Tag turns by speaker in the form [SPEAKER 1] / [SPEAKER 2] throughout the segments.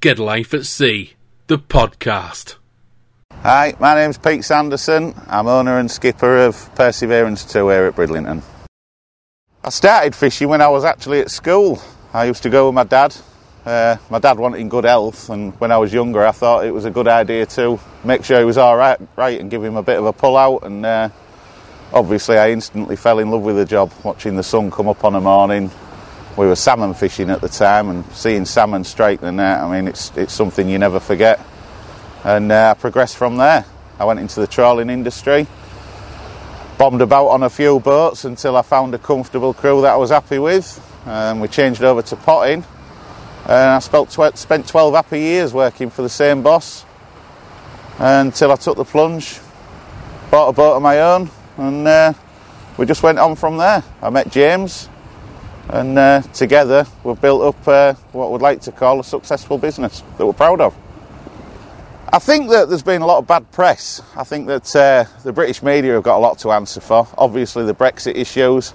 [SPEAKER 1] Get Life at Sea, the podcast.
[SPEAKER 2] Hi, my name's Pete Sanderson. I'm owner and skipper of Perseverance 2 here at Bridlington. I started fishing when I was actually at school. I used to go with my dad. Uh, my dad wanted good health, and when I was younger, I thought it was a good idea to make sure he was all right, right, and give him a bit of a pull out. And uh, obviously, I instantly fell in love with the job, watching the sun come up on a morning, we were salmon fishing at the time and seeing salmon strike the net. I mean, it's it's something you never forget. And uh, I progressed from there. I went into the trawling industry, bombed about on a few boats until I found a comfortable crew that I was happy with. And we changed over to potting. And I spent, spent 12 happy years working for the same boss until I took the plunge, bought a boat of my own, and uh, we just went on from there. I met James, and uh, together we've built up uh, what we'd like to call a successful business that we're proud of. I think that there's been a lot of bad press. I think that uh, the British media have got a lot to answer for. Obviously, the Brexit issues.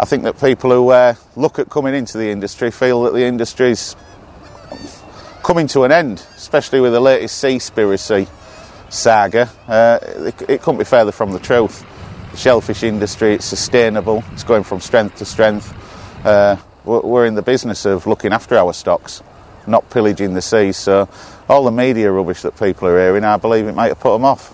[SPEAKER 2] I think that people who uh, look at coming into the industry feel that the industry's coming to an end, especially with the latest Seaspiracy saga. Uh, it, it couldn't be further from the truth. The shellfish industry, it's sustainable, it's going from strength to strength uh, we're in the business of looking after our stocks, not pillaging the seas. So all the media rubbish that people are hearing, I believe it might have put them off.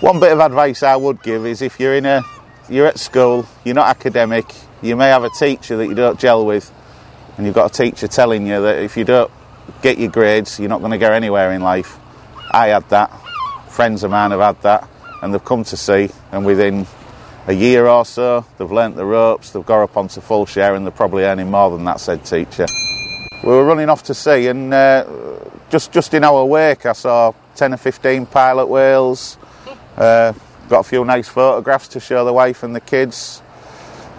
[SPEAKER 2] One bit of advice I would give is if you're in a, you're at school, you're not academic, you may have a teacher that you don't gel with, and you've got a teacher telling you that if you don't get your grades, you're not going to go anywhere in life. I had that. Friends of mine have had that, and they've come to see, and within a year or so, they've learnt the ropes, they've got up onto full share, and they're probably earning more than that said teacher. We were running off to sea, and uh, just just in our wake, I saw 10 or 15 pilot whales. Uh, got a few nice photographs to show the wife and the kids.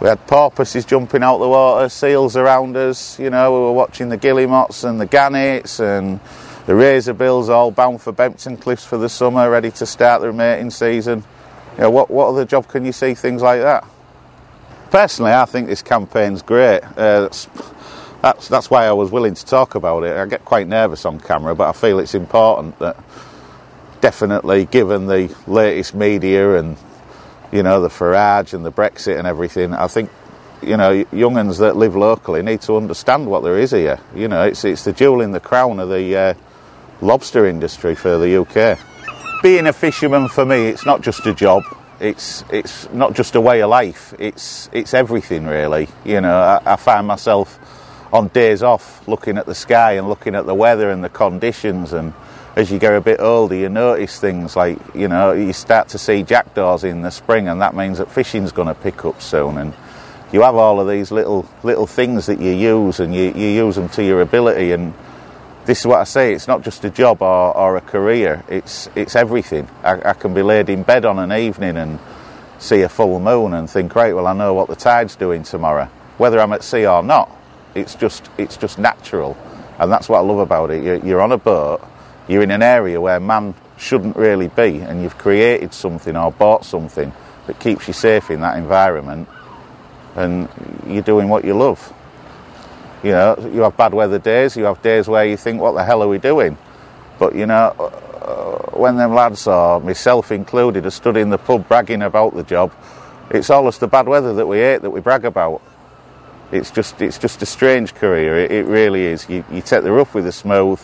[SPEAKER 2] We had porpoises jumping out the water, seals around us. You know, we were watching the guillemots and the gannets and the razorbills all bound for Bempton Cliffs for the summer, ready to start their mating season. You know, what, what other job can you see things like that? Personally, I think this campaign's great. Uh, that's, that's, that's why I was willing to talk about it. I get quite nervous on camera, but I feel it's important that definitely, given the latest media and you know the Farage and the Brexit and everything, I think you know younguns that live locally need to understand what there is here. You know, it's it's the jewel in the crown of the uh, lobster industry for the UK being a fisherman for me, it's not just a job. It's it's not just a way of life. It's it's everything really. You know, I, I find myself on days off looking at the sky and looking at the weather and the conditions and as you get a bit older you notice things like you know you start to see jackdaws in the spring and that means that fishing's going to pick up soon and you have all of these little little things that you use and you, you use them to your ability and this is what I say. It's not just a job or, or a career. It's it's everything. I, I, can be laid in bed on an evening and see a full moon and think, right, well, I know what the tide's doing tomorrow, whether I'm at sea or not. It's just it's just natural, and that's what I love about it. You're, you're on a boat. You're in an area where man shouldn't really be, and you've created something or bought something that keeps you safe in that environment, and you're doing what you love. You know, you have bad weather days, you have days where you think, what the hell are we doing? But, you know, uh, when them lads, or myself included, are stood in the pub bragging about the job, it's almost the bad weather that we hate that we brag about. It's just, it's just a strange career, it, it really is. You, you take the rough with the smooth.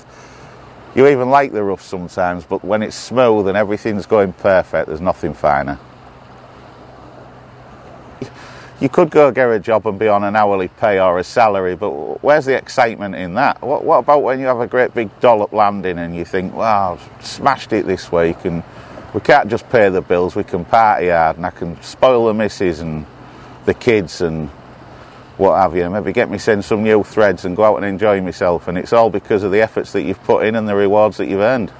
[SPEAKER 2] You even like the rough sometimes, but when it's smooth and everything's going perfect, there's nothing finer you could go get a job and be on an hourly pay or a salary, but where's the excitement in that? What, what about when you have a great big dollop landing and you think, wow, I've smashed it this week and we can't just pay the bills, we can party hard and I can spoil the missus and the kids and what have you. Maybe get me send some new threads and go out and enjoy myself. And it's all because of the efforts that you've put in and the rewards that you've earned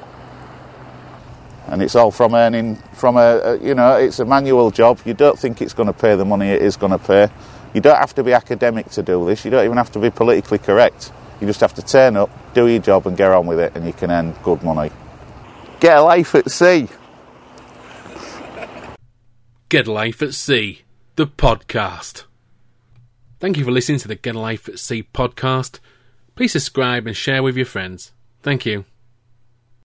[SPEAKER 2] and it's all from earning from a, a, you know it's a manual job. You don't think it's going to pay the money it is going to pay. You don't have to be academic to do this. You don't even have to be politically correct. You just have to turn up do your job and get on with it and you can earn good money. Get a life at sea.
[SPEAKER 1] Get a life at sea the podcast. Thank you for listening to the get a life at sea podcast. Please subscribe and share with your friends. Thank you.